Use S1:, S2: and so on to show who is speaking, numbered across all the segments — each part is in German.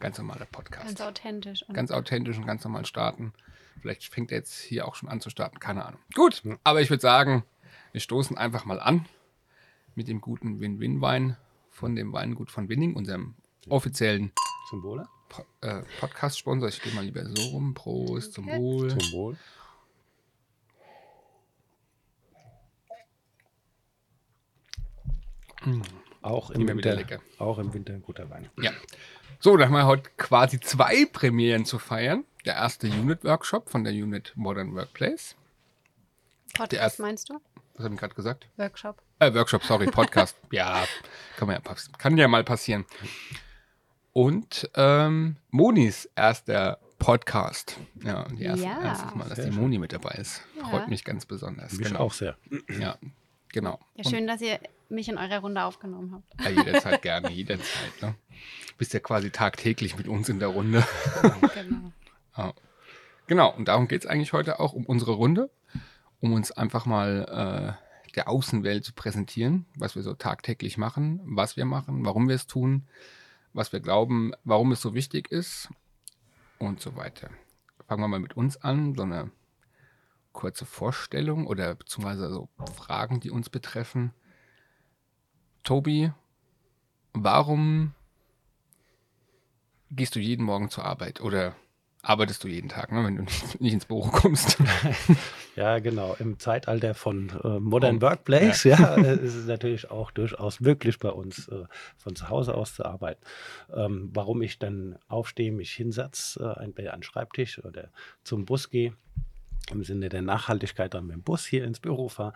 S1: ganz normaler Podcast.
S2: Ganz authentisch. Und
S1: Ganz authentisch und ganz normal starten. Vielleicht fängt er jetzt hier auch schon an zu starten, keine Ahnung. Gut, aber ich würde sagen, wir stoßen einfach mal an mit dem guten Win-Win-Wein von dem Weingut von Winning, unserem offiziellen
S3: Zum Wohle.
S1: Po äh, Podcast-Sponsor. Ich gehe mal lieber so rum. Prost, zum Wohl.
S3: Zum Wohl. Auch im, Winter,
S1: lecker.
S3: auch im Winter ein guter Wein.
S1: Ja. So, dann haben wir heute quasi zwei Premieren zu feiern. Der erste Unit-Workshop von der Unit Modern Workplace.
S2: Podcast
S1: der erste-
S2: meinst du?
S1: Was habe ich gerade gesagt?
S2: Workshop.
S1: Äh, Workshop, sorry, Podcast. ja, kann, man ja, kann ja mal passieren. Und ähm, Monis erster Podcast. Ja, die erste,
S2: Ja.
S1: erstes Mal, dass
S3: Sehr
S1: die
S3: schön.
S1: Moni mit dabei ist.
S2: Ja.
S1: Freut mich ganz besonders.
S3: Mich
S1: genau.
S3: auch sehr.
S1: Ja, genau.
S2: Ja, schön, dass ihr mich in eurer Runde aufgenommen habt.
S1: Und, ja, jederzeit gerne, jederzeit. Ne? Bist ja quasi tagtäglich mit uns in der Runde.
S2: genau.
S1: Genau, und darum geht es eigentlich heute auch um unsere Runde, um uns einfach mal äh, der Außenwelt zu präsentieren, was wir so tagtäglich machen, was wir machen, warum wir es tun, was wir glauben, warum es so wichtig ist und so weiter. Fangen wir mal mit uns an, so eine kurze Vorstellung oder beziehungsweise so Fragen, die uns betreffen. Tobi, warum gehst du jeden Morgen zur Arbeit oder arbeitest du jeden Tag, ne, wenn du nicht, nicht ins Büro kommst?
S3: Ja, genau. Im Zeitalter von äh, Modern
S1: Und-
S3: Workplace, ja, äh, ist es natürlich auch durchaus möglich bei uns, äh, von zu Hause aus zu arbeiten. Ähm, warum ich dann aufstehe, mich hinsetze, äh, entweder an den Schreibtisch oder zum Bus gehe, im Sinne der Nachhaltigkeit dann mit dem Bus hier ins Büro fahre.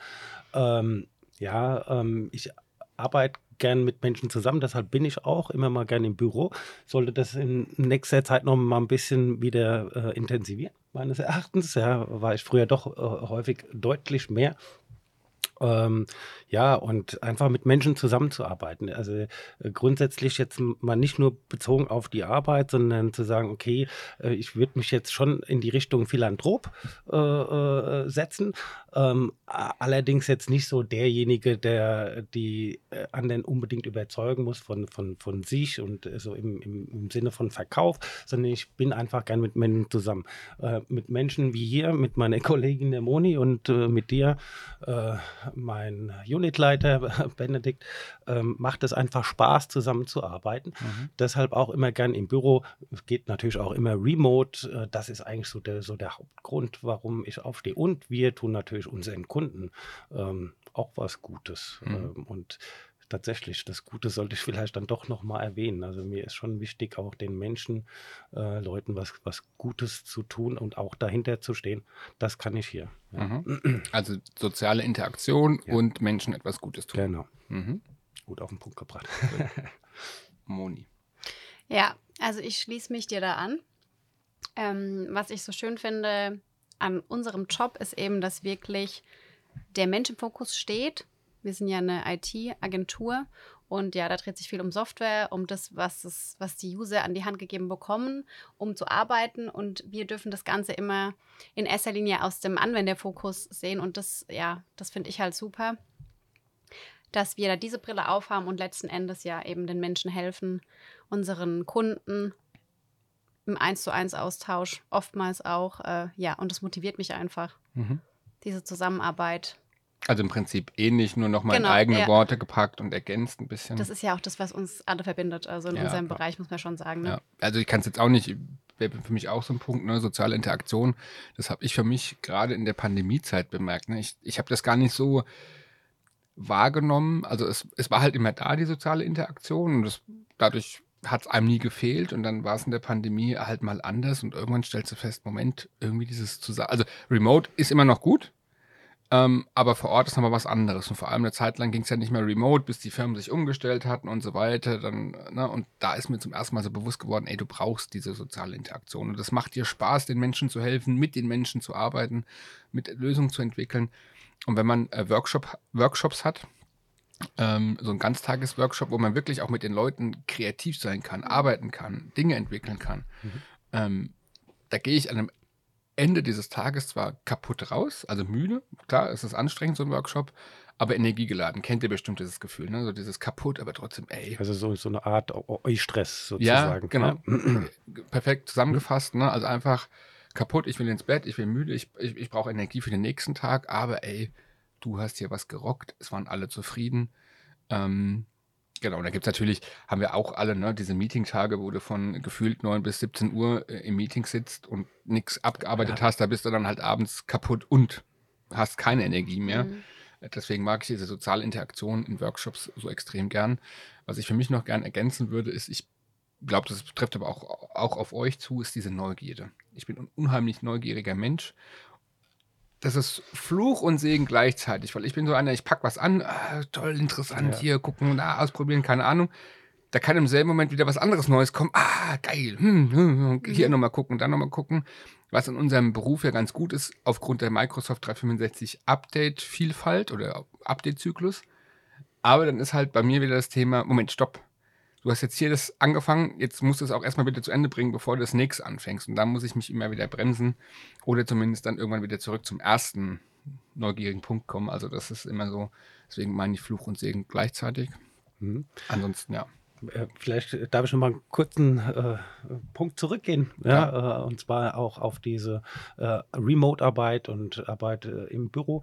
S3: Ähm, ja, ähm, ich arbeite gern mit Menschen zusammen, deshalb bin ich auch immer mal gern im Büro. Sollte das in nächster Zeit noch mal ein bisschen wieder äh, intensivieren, meines Erachtens. Ja, war ich früher doch äh, häufig deutlich mehr. Ähm, ja, und einfach mit Menschen zusammenzuarbeiten. Also äh, grundsätzlich jetzt mal nicht nur bezogen auf die Arbeit, sondern zu sagen, okay, äh, ich würde mich jetzt schon in die Richtung Philanthrop äh, äh, setzen. Ähm, allerdings jetzt nicht so derjenige, der die äh, anderen unbedingt überzeugen muss von, von, von sich und äh, so im, im, im Sinne von Verkauf, sondern ich bin einfach gern mit Menschen zusammen. Mit Menschen wie hier, mit meiner Kollegin der Moni und mit dir, mein Unitleiter Benedikt, ähm, macht es einfach Spaß, zusammenzuarbeiten. Deshalb auch immer gern im Büro. Es geht natürlich auch immer remote. Äh, Das ist eigentlich so der, so der Hauptgrund, warum ich aufstehe. Und wir tun natürlich unseren Kunden ähm, auch was Gutes.
S1: Mhm.
S3: Ähm, und tatsächlich, das Gute sollte ich vielleicht dann doch nochmal erwähnen. Also mir ist schon wichtig, auch den Menschen, äh, Leuten was, was Gutes zu tun und auch dahinter zu stehen. Das kann ich hier. Ja.
S1: Mhm. Also soziale Interaktion
S3: Ja.
S1: und Menschen etwas Gutes tun.
S3: Genau.
S1: Mhm.
S3: Gut auf den Punkt gebracht.
S1: Moni.
S2: Ja, also ich schließe mich dir da an. Ähm, was ich so schön finde an unserem Job ist eben, dass wirklich der Mensch im Fokus steht. Wir sind ja eine IT-Agentur und ja, da dreht sich viel um Software, um das, was, es, was die User an die Hand gegeben bekommen, um zu arbeiten. Und wir dürfen das Ganze immer in erster Linie aus dem Anwenderfokus sehen. Und das, ja, das finde ich halt super, dass wir da diese Brille aufhaben und letzten Endes ja eben den Menschen helfen, unseren Kunden im 1 zu 1 Austausch, oftmals auch, äh, ja, und das motiviert mich einfach,
S1: Mhm.
S2: diese Zusammenarbeit.
S1: Also im Prinzip ähnlich, nur nochmal
S2: Genau,
S1: in eigene
S2: ja.
S1: Worte gepackt und ergänzt ein bisschen.
S2: Das ist ja auch das, was uns alle verbindet, also in
S1: Ja,
S2: unserem
S1: ja.
S2: Bereich muss man schon sagen. Ne?
S1: Ja, also ich kann es jetzt auch nicht, wäre für mich auch so ein Punkt, ne, soziale Interaktion. Das habe ich für mich gerade in der Pandemiezeit bemerkt. Ne? Ich, ich habe das gar nicht so wahrgenommen. Also es, es war halt immer da, die soziale Interaktion und das, dadurch hat es einem nie gefehlt und dann war es in der Pandemie halt mal anders und irgendwann stellst du fest, Moment, irgendwie dieses zusammen, also Remote ist immer noch gut, ähm, aber vor Ort ist nochmal was anderes. Und vor allem eine Zeit lang ging es ja nicht mehr remote, bis die Firmen sich umgestellt hatten und so weiter. Dann, ne, und da ist mir zum ersten Mal so bewusst geworden, ey, du brauchst diese soziale Interaktion. Und das macht dir Spaß, den Menschen zu helfen, mit den Menschen zu arbeiten, mit Lösungen zu entwickeln. Und wenn man äh, Workshop, Workshops hat, ähm, so ein Ganztagesworkshop, wo man wirklich auch mit den Leuten kreativ sein kann, arbeiten kann, Dinge entwickeln kann, ähm, da gehe ich an einem Ende dieses Tages zwar kaputt raus, also müde, klar, es ist anstrengend, so ein Workshop, aber energiegeladen. Kennt ihr bestimmt dieses Gefühl, ne? So dieses kaputt, aber trotzdem, ey.
S3: Also so, so eine Art Stress
S1: Ja,
S3: sozusagen.
S1: genau.
S3: ne?
S1: Perfekt zusammengefasst, ne? Also einfach kaputt, ich will ins Bett, ich bin müde, ich, ich, ich brauche Energie für den nächsten Tag, aber ey, du hast hier was gerockt, es waren alle zufrieden. Ähm, genau, und da gibt es natürlich, haben wir auch alle, ne, diese Meeting-Tage, wo du von gefühlt 9 bis 17 Uhr äh, im Meeting sitzt und nichts abgearbeitet
S3: Ja.
S1: hast, da bist du dann halt abends kaputt und hast keine Energie mehr.
S2: Mhm.
S1: Deswegen mag ich diese soziale Interaktion in Workshops so extrem gern. Was ich für mich noch gern ergänzen würde, ist, ich glaube, das trifft aber auch, auch auf euch zu, ist diese Neugierde. Ich bin ein unheimlich neugieriger Mensch. Das ist Fluch und Segen gleichzeitig, weil ich bin so einer, ich pack was an, ah, toll, interessant,
S3: Ja.
S1: hier gucken, da ausprobieren, keine Ahnung. Da kann im selben Moment wieder was anderes Neues kommen. Ah, geil. Hm, hm, hm, hier
S2: Mhm.
S1: nochmal gucken, dann nochmal gucken. Was in unserem Beruf ja ganz gut ist, aufgrund der Microsoft 365 Update-Vielfalt oder Update-Zyklus. Aber dann ist halt bei mir wieder das Thema, Moment, stopp. Du hast jetzt hier das angefangen, jetzt musst du es auch erstmal bitte zu Ende bringen, bevor du das nächste anfängst. Und da muss ich mich immer wieder bremsen oder zumindest dann irgendwann wieder zurück zum ersten neugierigen Punkt kommen. Also das ist immer so, deswegen meine ich Fluch und Segen gleichzeitig.
S3: Mhm.
S1: Ansonsten, ja.
S3: Äh, Vielleicht darf ich noch mal einen kurzen äh, Punkt zurückgehen. Ja, Äh, und zwar auch auf diese äh, Remote-Arbeit und Arbeit äh, im Büro.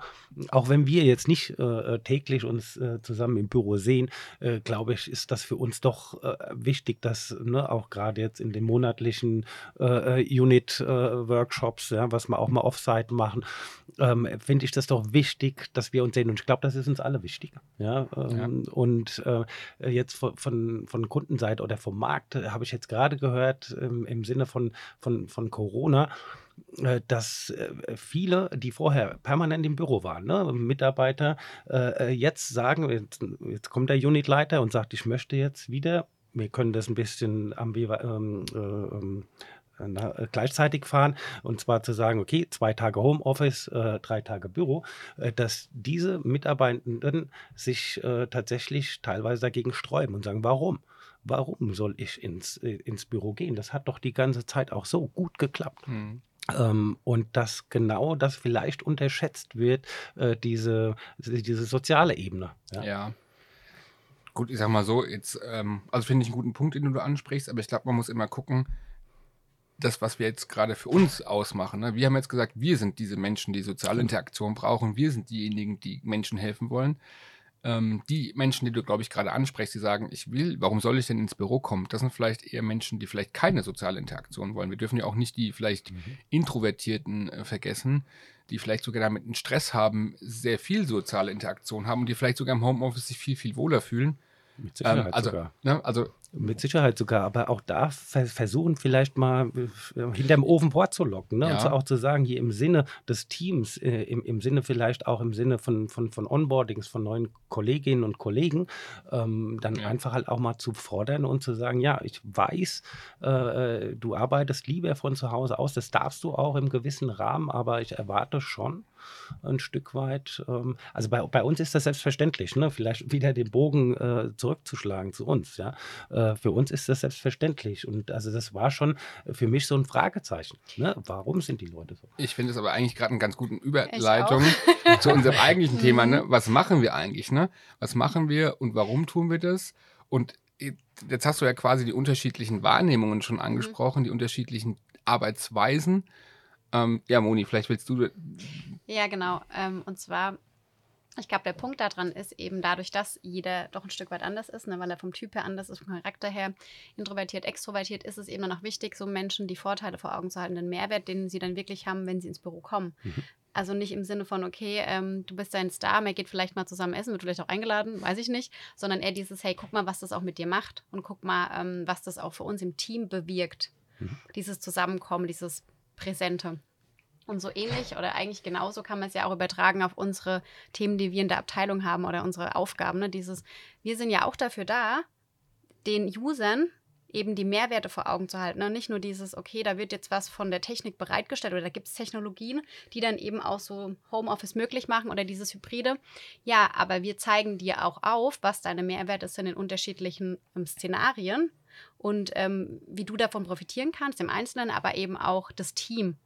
S3: Auch wenn wir jetzt nicht äh, täglich uns äh, zusammen im Büro sehen, äh, glaube ich, ist das für uns doch äh, wichtig, dass ne, auch gerade jetzt in den monatlichen äh, Unit-Workshops, ja, was wir auch mal Offsite machen, ähm, finde ich das doch wichtig, dass wir uns sehen. Und ich glaube, das ist uns alle wichtig. Ja, ähm, Und äh, jetzt von, von, von Kundenseite oder vom Markt äh, habe ich jetzt gerade gehört, ähm, im Sinne von, von, von Corona, äh, dass äh, viele, die vorher permanent im Büro waren, ne, Mitarbeiter, jetzt sagen, jetzt, jetzt kommt der Unitleiter und sagt, ich möchte jetzt wieder, wir können das ein bisschen ambiva- ähm, äh, gleichzeitig fahren und zwar zu sagen, okay, zwei Tage Homeoffice, äh, drei Tage Büro, äh, dass diese Mitarbeitenden sich äh, tatsächlich teilweise dagegen sträuben und sagen, warum? Warum soll ich ins, äh, ins Büro gehen? Das hat doch die ganze Zeit auch so gut geklappt.
S1: Hm.
S3: Ähm, und dass genau das vielleicht unterschätzt wird, äh, diese, diese soziale Ebene. Ja.
S1: Ja. Gut, ich sag mal so, jetzt, ähm, also finde ich einen guten Punkt, den du ansprichst, aber ich glaube, man muss immer gucken, das, was wir jetzt gerade für uns ausmachen. Ne? Wir haben jetzt gesagt, wir sind diese Menschen, die soziale Interaktion brauchen. Wir sind diejenigen, die Menschen helfen wollen. Ähm, die Menschen, die du, glaube ich, gerade ansprichst, die sagen, ich will, warum soll ich denn ins Büro kommen? Das sind vielleicht eher Menschen, die vielleicht keine soziale Interaktion wollen. Wir dürfen ja auch nicht die vielleicht Introvertierten äh, vergessen, die vielleicht sogar damit einen Stress haben, sehr viel soziale Interaktion haben und die vielleicht sogar im Homeoffice sich viel, viel wohler fühlen.
S3: Mit Sicherheit
S1: Ähm, also,
S3: sogar.
S1: ne, also
S3: Mit Sicherheit sogar, aber auch da ver versuchen vielleicht mal äh, hinterm Ofen vorzulocken ne?
S1: Ja.
S3: und so auch zu sagen, hier im Sinne des Teams, äh, im, im Sinne vielleicht auch im Sinne von, von, von Onboardings, von neuen Kolleginnen und Kollegen, ähm, dann
S1: Ja.
S3: einfach halt auch mal zu fordern und zu sagen, ja, ich weiß, äh, du arbeitest lieber von zu Hause aus, das darfst du auch im gewissen Rahmen, aber ich erwarte schon ein Stück weit, ähm, also bei, bei uns ist das selbstverständlich, ne? vielleicht wieder den Bogen äh, zurückzuschlagen zu uns, ja. Äh, für uns ist das selbstverständlich. Und also das war schon für mich so ein Fragezeichen. Ne? Warum sind die Leute so?
S1: Ich finde es aber eigentlich gerade einen ganz guten Überleitung zu unserem eigentlichen Thema. Ne? Was machen wir eigentlich? Ne? Was machen wir und warum tun wir das? Und jetzt hast du ja quasi die unterschiedlichen Wahrnehmungen schon angesprochen, die unterschiedlichen Arbeitsweisen. Ähm, ja, Moni, vielleicht willst du.
S2: Ja, genau. Ähm, und zwar, ich glaube, der Punkt daran ist eben dadurch, dass jeder doch ein Stück weit anders ist, ne, weil er vom Typ her anders ist, vom Charakter her, introvertiert, extrovertiert, ist es eben dann auch wichtig, so Menschen die Vorteile vor Augen zu halten, den Mehrwert, den sie dann wirklich haben, wenn sie ins Büro kommen.
S3: Mhm.
S2: Also nicht im Sinne von, okay, ähm, du bist ein Star, man geht vielleicht mal zusammen essen, wird vielleicht auch eingeladen, weiß ich nicht, sondern eher dieses, hey, guck mal, was das auch mit dir macht und guck mal, ähm, was das auch für uns im Team bewirkt.
S3: Mhm.
S2: Dieses Zusammenkommen, dieses Präsente. Und so ähnlich oder eigentlich genauso kann man es ja auch übertragen auf unsere Themen, die wir in der Abteilung haben oder unsere Aufgaben. Ne? Dieses, wir sind ja auch dafür da, den Usern eben die Mehrwerte vor Augen zu halten. Ne? Nicht nur dieses, okay, da wird jetzt was von der Technik bereitgestellt oder da gibt es Technologien, die dann eben auch so Homeoffice möglich machen oder dieses Hybride. Ja, aber wir zeigen dir auch auf, was deine Mehrwerte sind in unterschiedlichen ähm, Szenarien und ähm, wie du davon profitieren kannst, im Einzelnen, aber eben auch das Team.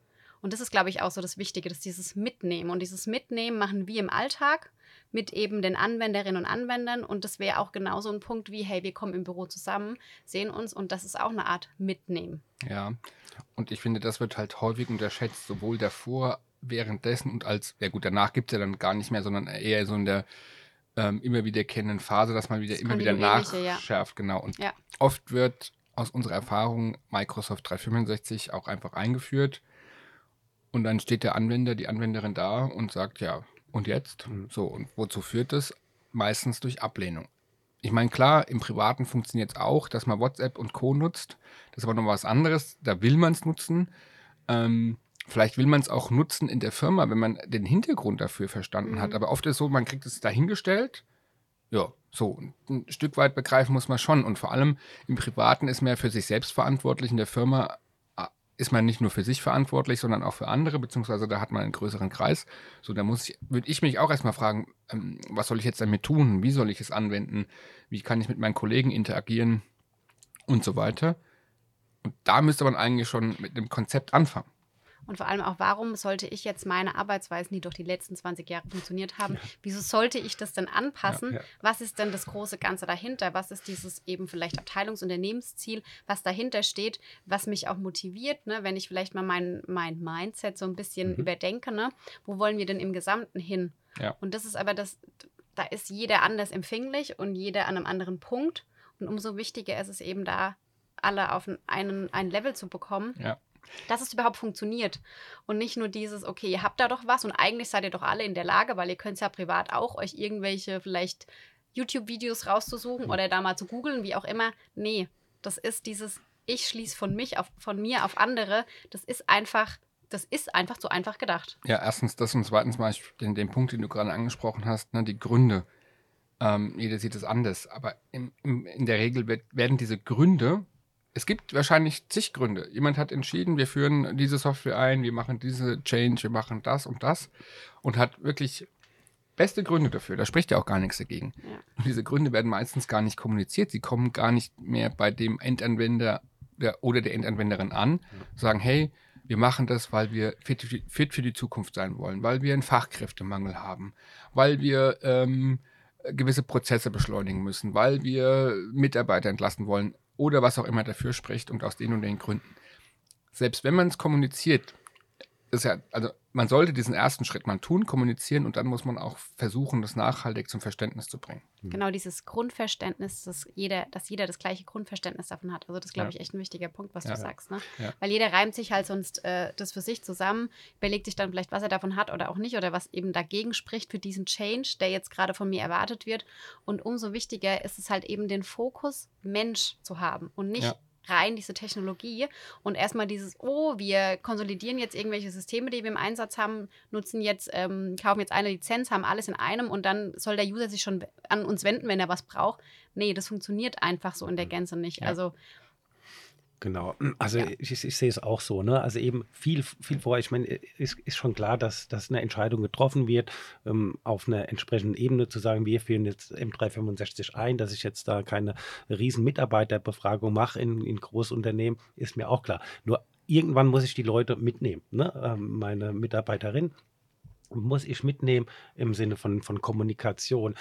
S2: Und das ist, glaube ich, auch so das Wichtige, dass dieses Mitnehmen. Und dieses Mitnehmen machen wir im Alltag mit eben den Anwenderinnen und Anwendern. Und das wäre auch genauso ein Punkt wie, hey, wir kommen im Büro zusammen, sehen uns und das ist auch eine Art Mitnehmen.
S1: Ja, und ich finde, das wird halt häufig unterschätzt, sowohl davor, währenddessen und als, ja gut, danach gibt es ja dann gar nicht mehr, sondern eher so in der ähm, immer wiederkehrenden Phase, dass man wieder
S2: Das
S1: immer wieder
S2: Kontinuierliche, ja.
S1: nachschärft, genau. Und
S2: Ja.
S1: oft wird aus unserer Erfahrung Microsoft 365 auch einfach eingeführt und dann steht der Anwender, die Anwenderin da und sagt, ja, und jetzt?
S3: Mhm.
S1: So, und wozu führt das? Meistens durch Ablehnung. Ich meine, klar, im Privaten funktioniert es auch, dass man WhatsApp und Co. nutzt. Das ist aber noch was anderes. Da will man es nutzen. Ähm, vielleicht will man es auch nutzen in der Firma, wenn man den Hintergrund dafür verstanden hat.
S2: Mhm.
S1: Aber oft ist es so, man kriegt es dahingestellt. Ja, so. Ein Stück weit begreifen muss man schon. Und vor allem im Privaten ist man ja für sich selbst verantwortlich. In der Firma ist man nicht nur für sich verantwortlich, sondern auch für andere, beziehungsweise da hat man einen größeren Kreis. So, da muss ich, würde ich mich auch erstmal fragen, ähm, was soll ich jetzt damit tun? Wie soll ich es anwenden? Wie kann ich mit meinen Kollegen interagieren? Und so weiter. Und da müsste man eigentlich schon mit einem Konzept anfangen.
S2: Und vor allem auch, warum sollte ich jetzt meine Arbeitsweisen, die durch die letzten 20 Jahre funktioniert haben, wieso sollte ich das denn anpassen?
S3: Ja, ja.
S2: Was ist denn das große Ganze dahinter? Was ist dieses eben vielleicht Abteilungsunternehmensziel, was dahinter steht, was mich auch motiviert, ne? wenn ich vielleicht mal mein, mein Mindset so ein bisschen
S3: Mhm.
S2: überdenke, ne? wo wollen wir denn im Gesamten hin?
S1: Ja.
S2: Und das ist aber das, da ist jeder anders empfänglich und jeder an einem anderen Punkt. Und umso wichtiger ist es eben da, alle auf ein, einen, ein Level zu bekommen,
S1: Ja.
S2: Dass es überhaupt funktioniert. Und nicht nur dieses, okay, ihr habt da doch was und eigentlich seid ihr doch alle in der Lage, weil ihr könnt ja privat auch euch irgendwelche vielleicht YouTube-Videos rauszusuchen oder da mal zu googeln, wie auch immer. Nee, das ist dieses, ich schließe von mich auf, von mir auf andere. Das ist einfach, das ist einfach zu einfach gedacht.
S1: Ja, erstens das und zweitens mal den, den Punkt, den du gerade angesprochen hast, ne, die Gründe. Ähm, jeder sieht es anders, aber im, im, in der Regel wird, werden diese Gründe, es gibt wahrscheinlich zig Gründe. Jemand hat entschieden, wir führen diese Software ein, wir machen diese Change, wir machen das und das und hat wirklich beste Gründe dafür. Da spricht ja auch gar nichts dagegen.
S2: Ja.
S1: Und diese Gründe werden meistens gar nicht kommuniziert. Sie kommen gar nicht mehr bei dem Endanwender der, oder der Endanwenderin an, sagen, hey, wir machen das, weil wir fit, für- fit für die Zukunft sein wollen, weil wir einen Fachkräftemangel haben, weil wir ähm, gewisse Prozesse beschleunigen müssen, weil wir Mitarbeiter entlassen wollen oder was auch immer dafür spricht und aus den und den Gründen. Selbst wenn man es kommuniziert, ist ja, also man sollte diesen ersten Schritt mal tun, kommunizieren und dann muss man auch versuchen, das nachhaltig zum Verständnis zu bringen.
S2: Genau dieses Grundverständnis, dass jeder, dass jeder das gleiche Grundverständnis davon hat. Also das glaube
S1: Ja.
S2: ich echt ein wichtiger Punkt, was
S1: Ja.
S2: du sagst. Ne?
S1: Ja.
S2: Weil jeder reimt sich halt sonst äh, das für sich zusammen, überlegt sich dann vielleicht, was er davon hat oder auch nicht oder was eben dagegen spricht für diesen Change, der jetzt gerade von mir erwartet wird. Und umso wichtiger ist es halt eben den Fokus Mensch zu haben und nicht
S1: Ja.
S2: Rein diese Technologie und erstmal dieses, oh, wir konsolidieren jetzt irgendwelche Systeme, die wir im Einsatz haben, nutzen jetzt, ähm, kaufen jetzt eine Lizenz, haben alles in einem und dann soll der User sich schon an uns wenden, wenn er was braucht. Nee, das funktioniert einfach so in der Gänze nicht.
S1: Ja.
S2: Also
S3: Genau, also
S2: Ja.
S3: ich, ich sehe es auch so, ne? Also eben viel, viel vorher, ich meine, ist, ist schon klar, dass, dass eine Entscheidung getroffen wird, ähm, auf einer entsprechenden Ebene zu sagen, wir führen jetzt M365 ein, dass ich jetzt da keine riesen Mitarbeiterbefragung mache in, in Großunternehmen, ist mir auch klar. Nur irgendwann muss ich die Leute mitnehmen, ne? Ähm, meine Mitarbeiterin muss ich mitnehmen im Sinne von, von Kommunikation.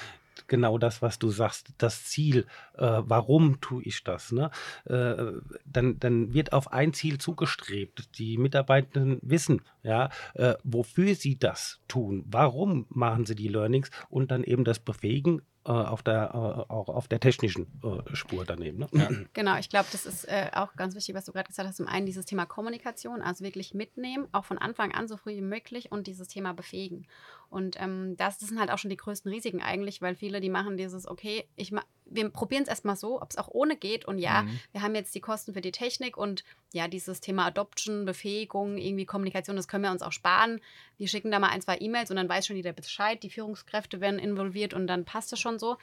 S3: Genau das, was du sagst, das Ziel, äh, warum tue ich das? Ne? Äh, dann, dann wird auf ein Ziel zugestrebt. Die Mitarbeitenden wissen, ja, äh, wofür sie das tun, warum machen sie die Learnings und dann eben das Befähigen äh, auf der, äh, auch auf der technischen äh, Spur daneben. Ne?
S1: Ja.
S2: Genau, ich glaube, das ist äh, auch ganz wichtig, was du gerade gesagt hast. Zum einen dieses Thema Kommunikation, also wirklich mitnehmen, auch von Anfang an so früh wie möglich und dieses Thema befähigen. Und ähm, das, das sind halt auch schon die größten Risiken eigentlich, weil viele, die machen dieses, okay, ich ma wir probieren es erstmal so, ob es auch ohne geht. Und ja,
S1: Mhm.
S2: wir haben jetzt die Kosten für die Technik und ja, dieses Thema Adoption, Befähigung, irgendwie Kommunikation, das können wir uns auch sparen. Wir schicken da mal ein, zwei E-Mails und dann weiß schon jeder Bescheid, die Führungskräfte werden involviert und dann passt es schon so.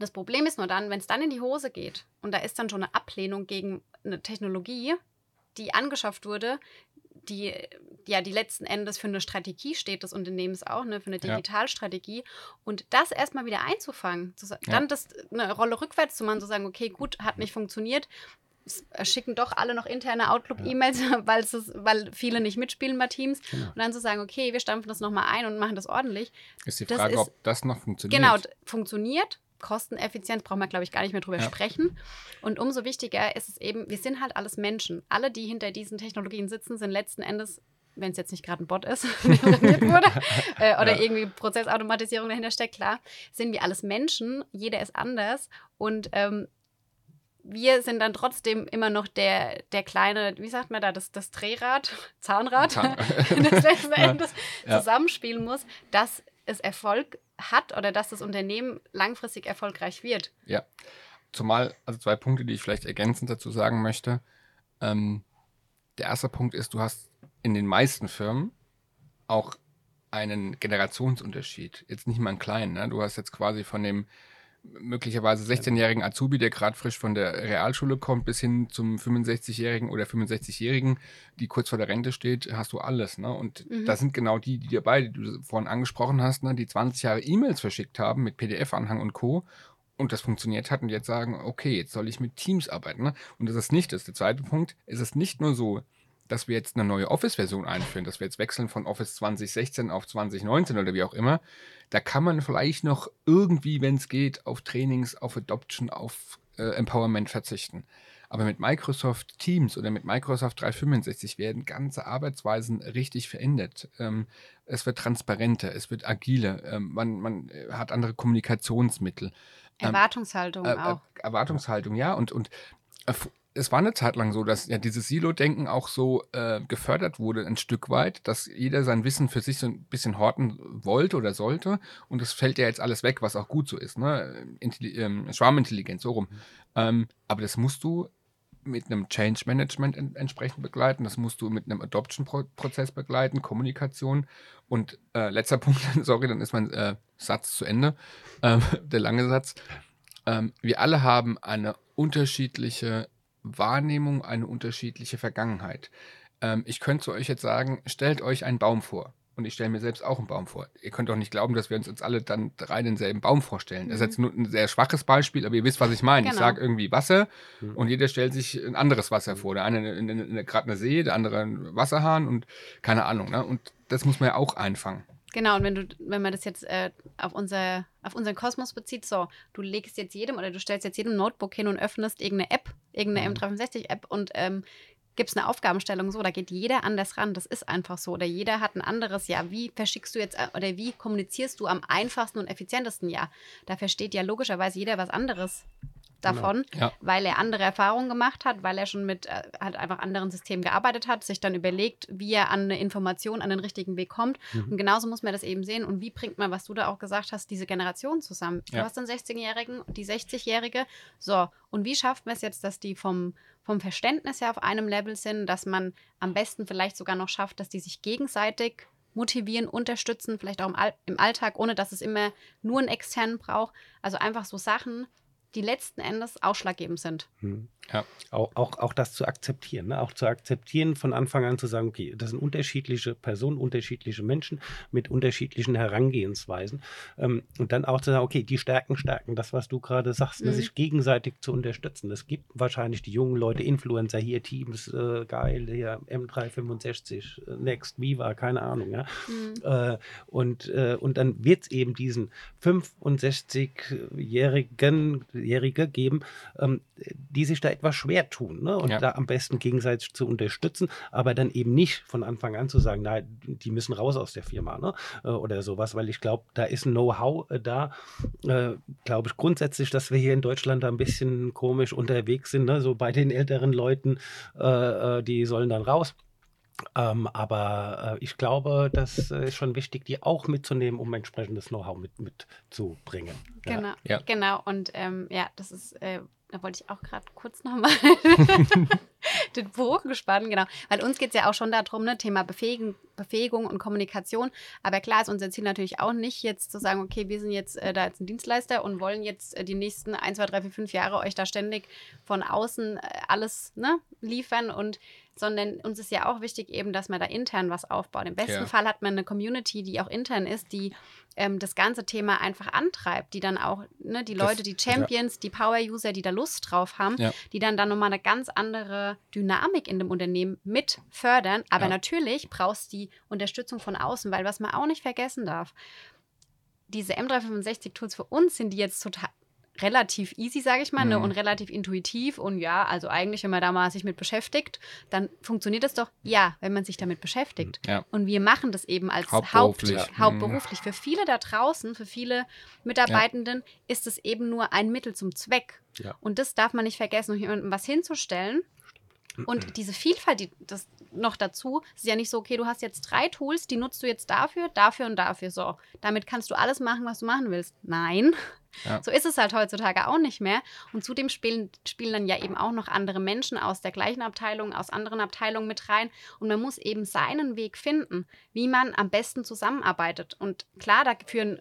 S2: Das Problem ist nur dann, wenn es dann in die Hose geht und da ist dann schon eine Ablehnung gegen eine Technologie, die angeschafft wurde, die ja die letzten Endes für eine Strategie steht des Unternehmens auch, ne, für eine
S1: Ja.
S2: Digitalstrategie. Und das erstmal wieder einzufangen, zu, sa-
S1: Ja.
S2: dann das eine Rolle rückwärts zu machen, zu sagen, okay, gut, hat nicht funktioniert. schicken doch alle noch interne Outlook-E-Mails, ja. weil viele nicht mitspielen bei Teams. Genau. Und dann zu sagen, okay, wir stampfen das nochmal ein und machen das ordentlich.
S1: Ist die Frage, ist, ob das noch funktioniert.
S2: Genau, funktioniert. Kosteneffizient brauchen wir, glaube ich, gar nicht mehr drüber ja. sprechen. Und umso wichtiger ist es eben, wir sind halt alles Menschen. Alle, die hinter diesen Technologien sitzen, sind letzten Endes wenn es jetzt nicht gerade ein Bot ist, wurde, äh, oder ja. irgendwie Prozessautomatisierung dahinter steckt, klar, sind wir alles Menschen, jeder ist anders und ähm, wir sind dann trotzdem immer noch der, der kleine, wie sagt man da, das, das Drehrad, Zahnrad, Zahn das letzten Endes ja. zusammenspielen muss, dass es Erfolg hat oder dass das Unternehmen langfristig erfolgreich wird.
S1: Ja, zumal, also zwei Punkte, die ich vielleicht ergänzend dazu sagen möchte. Ähm, der erste Punkt ist, du hast in den meisten Firmen auch einen Generationsunterschied. Jetzt nicht mal einen kleinen. Ne? Du hast jetzt quasi von dem möglicherweise 16-jährigen Azubi, der gerade frisch von der Realschule kommt, bis hin zum 65-jährigen oder 65-jährigen, die kurz vor der Rente steht, hast du alles. Ne? Und mhm. da sind genau die, die dabei, die du vorhin angesprochen hast, ne? die 20 Jahre E-Mails verschickt haben mit PDF-Anhang und Co. Und das funktioniert hat und jetzt sagen, okay, jetzt soll ich mit Teams arbeiten. Ne? Und das ist nicht das. Der zweite Punkt, ist es nicht nur so, dass wir jetzt eine neue Office-Version einführen, dass wir jetzt wechseln von Office 2016 auf 2019 oder wie auch immer, da kann man vielleicht noch irgendwie, wenn es geht, auf Trainings, auf Adoption, auf äh, Empowerment verzichten. Aber mit Microsoft Teams oder mit Microsoft 365 werden ganze Arbeitsweisen richtig verändert. Ähm, es wird transparenter, es wird agiler, ähm, man, man äh, hat andere Kommunikationsmittel.
S2: Ähm, Erwartungshaltung äh, auch.
S1: Erwartungshaltung, ja. Und, und äh, es war eine Zeit lang so, dass ja dieses Silo-Denken auch so äh, gefördert wurde, ein Stück weit, dass jeder sein Wissen für sich so ein bisschen horten wollte oder sollte. Und das fällt ja jetzt alles weg, was auch gut so ist. Ne? Intelli ähm, Schwarmintelligenz, so rum. Mhm. Ähm, aber das musst du mit einem Change Management en entsprechend begleiten. Das musst du mit einem Adoption-Prozess begleiten, Kommunikation. Und äh, letzter Punkt, sorry, dann ist mein äh, Satz zu Ende, äh, der lange Satz. Ähm, wir alle haben eine unterschiedliche Wahrnehmung eine unterschiedliche Vergangenheit. Ähm, ich könnte zu euch jetzt sagen, stellt euch einen Baum vor. Und ich stelle mir selbst auch einen Baum vor. Ihr könnt doch nicht glauben, dass wir uns jetzt alle dann drei denselben Baum vorstellen. Das ist jetzt mhm. nur ein sehr schwaches Beispiel, aber ihr wisst, was ich meine. Genau. Ich sage irgendwie Wasser mhm. und jeder stellt sich ein anderes Wasser vor. Der eine gerade eine See, der andere ein Wasserhahn und keine Ahnung. Ne? Und das muss man ja auch einfangen.
S2: Genau, und wenn du, wenn man das jetzt äh, auf, unser, auf unseren Kosmos bezieht, so, du legst jetzt jedem oder du stellst jetzt jedem Notebook hin und öffnest irgendeine App, irgendeine mhm. M365-App und ähm, gibst eine Aufgabenstellung so, da geht jeder anders ran. Das ist einfach so. Oder jeder hat ein anderes, ja, wie verschickst du jetzt äh, oder wie kommunizierst du am einfachsten und effizientesten, ja. Da versteht ja logischerweise jeder was anderes. Davon, genau. ja. weil er andere Erfahrungen gemacht hat, weil er schon mit äh, halt einfach anderen Systemen gearbeitet hat, sich dann überlegt, wie er an eine Information, an den richtigen Weg kommt. Mhm. Und genauso muss man das eben sehen. Und wie bringt man, was du da auch gesagt hast, diese Generation zusammen? Ja. Du hast einen 16-Jährigen, die 60-Jährige. So, und wie schafft man es jetzt, dass die vom, vom Verständnis her auf einem Level sind, dass man am besten vielleicht sogar noch schafft, dass die sich gegenseitig motivieren, unterstützen, vielleicht auch im, All im Alltag, ohne dass es immer nur einen externen braucht. Also einfach so Sachen, die letzten Endes ausschlaggebend sind. Hm.
S3: Ja. Auch, auch, auch das zu akzeptieren, ne? auch zu akzeptieren, von Anfang an zu sagen, okay, das sind unterschiedliche Personen, unterschiedliche Menschen mit unterschiedlichen Herangehensweisen. Ähm, und dann auch zu sagen, okay, die Stärken stärken, das, was du gerade sagst, ne? mhm. sich gegenseitig zu unterstützen. Es gibt wahrscheinlich die jungen Leute, Influencer hier, Teams, äh, geil, hier M365, äh, Next, Viva, keine Ahnung. Ja? Mhm. Äh, und, äh, und dann wird es eben diesen 65-jährigen Jährige geben, ähm, die sich da etwas schwer tun ne? und ja. da am besten gegenseitig zu unterstützen, aber dann eben nicht von Anfang an zu sagen, nein, die müssen raus aus der Firma ne? Äh, oder sowas, weil ich glaube, da ist ein Know-how äh, da. Äh, glaube ich grundsätzlich, dass wir hier in Deutschland da ein bisschen komisch unterwegs sind, ne? so bei den älteren Leuten, äh, äh die sollen dann raus. Ähm, aber äh, ich glaube, das äh, ist schon wichtig, die auch mitzunehmen, um entsprechendes Know-how mit, mitzubringen.
S2: Genau, ja. genau. Und ähm, ja, das ist, äh, da wollte ich auch gerade kurz nochmal den Bogen gespannt, genau. Weil uns geht es ja auch schon darum, ne, Thema Befähigen, Befähigung und Kommunikation. Aber klar ist unser Ziel natürlich auch nicht, jetzt zu sagen, okay, wir sind jetzt äh, da jetzt ein Dienstleister und wollen jetzt äh, die nächsten 1, 2, 3, 4, 5 Jahre euch da ständig von außen äh, alles ne, liefern und sondern uns ist ja auch wichtig eben, dass man da intern was aufbaut. Im besten
S1: Ja.
S2: Fall hat man eine Community, die auch intern ist, die ähm, das ganze Thema einfach antreibt, die dann auch, ne, die
S1: Das-
S2: Leute, die Champions, die Power-User, die da Lust drauf haben,
S1: Ja.
S2: die dann dann nochmal eine ganz andere Dynamik in dem Unternehmen mit fördern. Aber
S1: Ja.
S2: natürlich brauchst du die Unterstützung von außen, weil was man auch nicht vergessen darf, diese M365-Tools für uns sind die jetzt total relativ easy, sage ich mal, ne,
S1: Mhm.
S2: und relativ intuitiv. Und ja, also eigentlich, wenn man da mal sich mit beschäftigt, dann funktioniert das doch, ja, wenn man sich damit beschäftigt.
S1: Ja.
S2: Und wir machen das eben als
S1: Hauptberuflich.
S2: Haupt,
S1: Ja.
S2: hauptberuflich. Für viele da draußen, für viele Mitarbeitenden ist es eben nur ein Mittel zum Zweck.
S3: Ja.
S2: Und das darf man nicht vergessen, um jemandem was hinzustellen. Und diese Vielfalt, die, das noch dazu, ist ja nicht so, okay, du hast jetzt drei Tools, die nutzt du jetzt dafür, dafür und dafür. So, damit kannst du alles machen, was du machen willst. Nein,
S1: Ja.
S2: so ist es halt heutzutage auch nicht mehr. Und zudem spielen, spielen dann ja eben auch noch andere Menschen aus der gleichen Abteilung, aus anderen Abteilungen mit rein. Und man muss eben seinen Weg finden, wie man am besten zusammenarbeitet. Und klar, da führen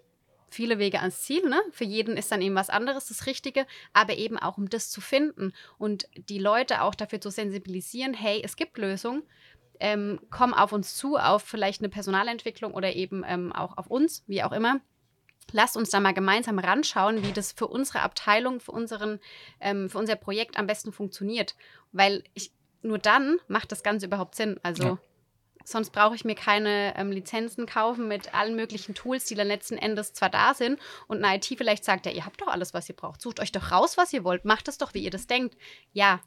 S2: viele Wege ans Ziel. Ne? Für jeden ist dann eben was anderes das Richtige, aber eben auch um das zu finden und die Leute auch dafür zu sensibilisieren, hey, es gibt Lösungen. Ähm, komm auf uns zu, auf vielleicht eine Personalentwicklung oder eben ähm, auch auf uns, wie auch immer. Lasst uns da mal gemeinsam ranschauen, wie das für unsere Abteilung, für, unseren, ähm, für unser Projekt am besten funktioniert. Weil ich, nur dann macht das Ganze überhaupt Sinn. Also
S1: Ja.
S2: Sonst brauche ich mir keine ähm, Lizenzen kaufen mit allen möglichen Tools, die dann letzten Endes zwar da sind und eine IT vielleicht sagt, ja, ihr habt doch alles, was ihr braucht. Sucht euch doch raus, was ihr wollt. Macht es doch, wie ihr das denkt. Ja,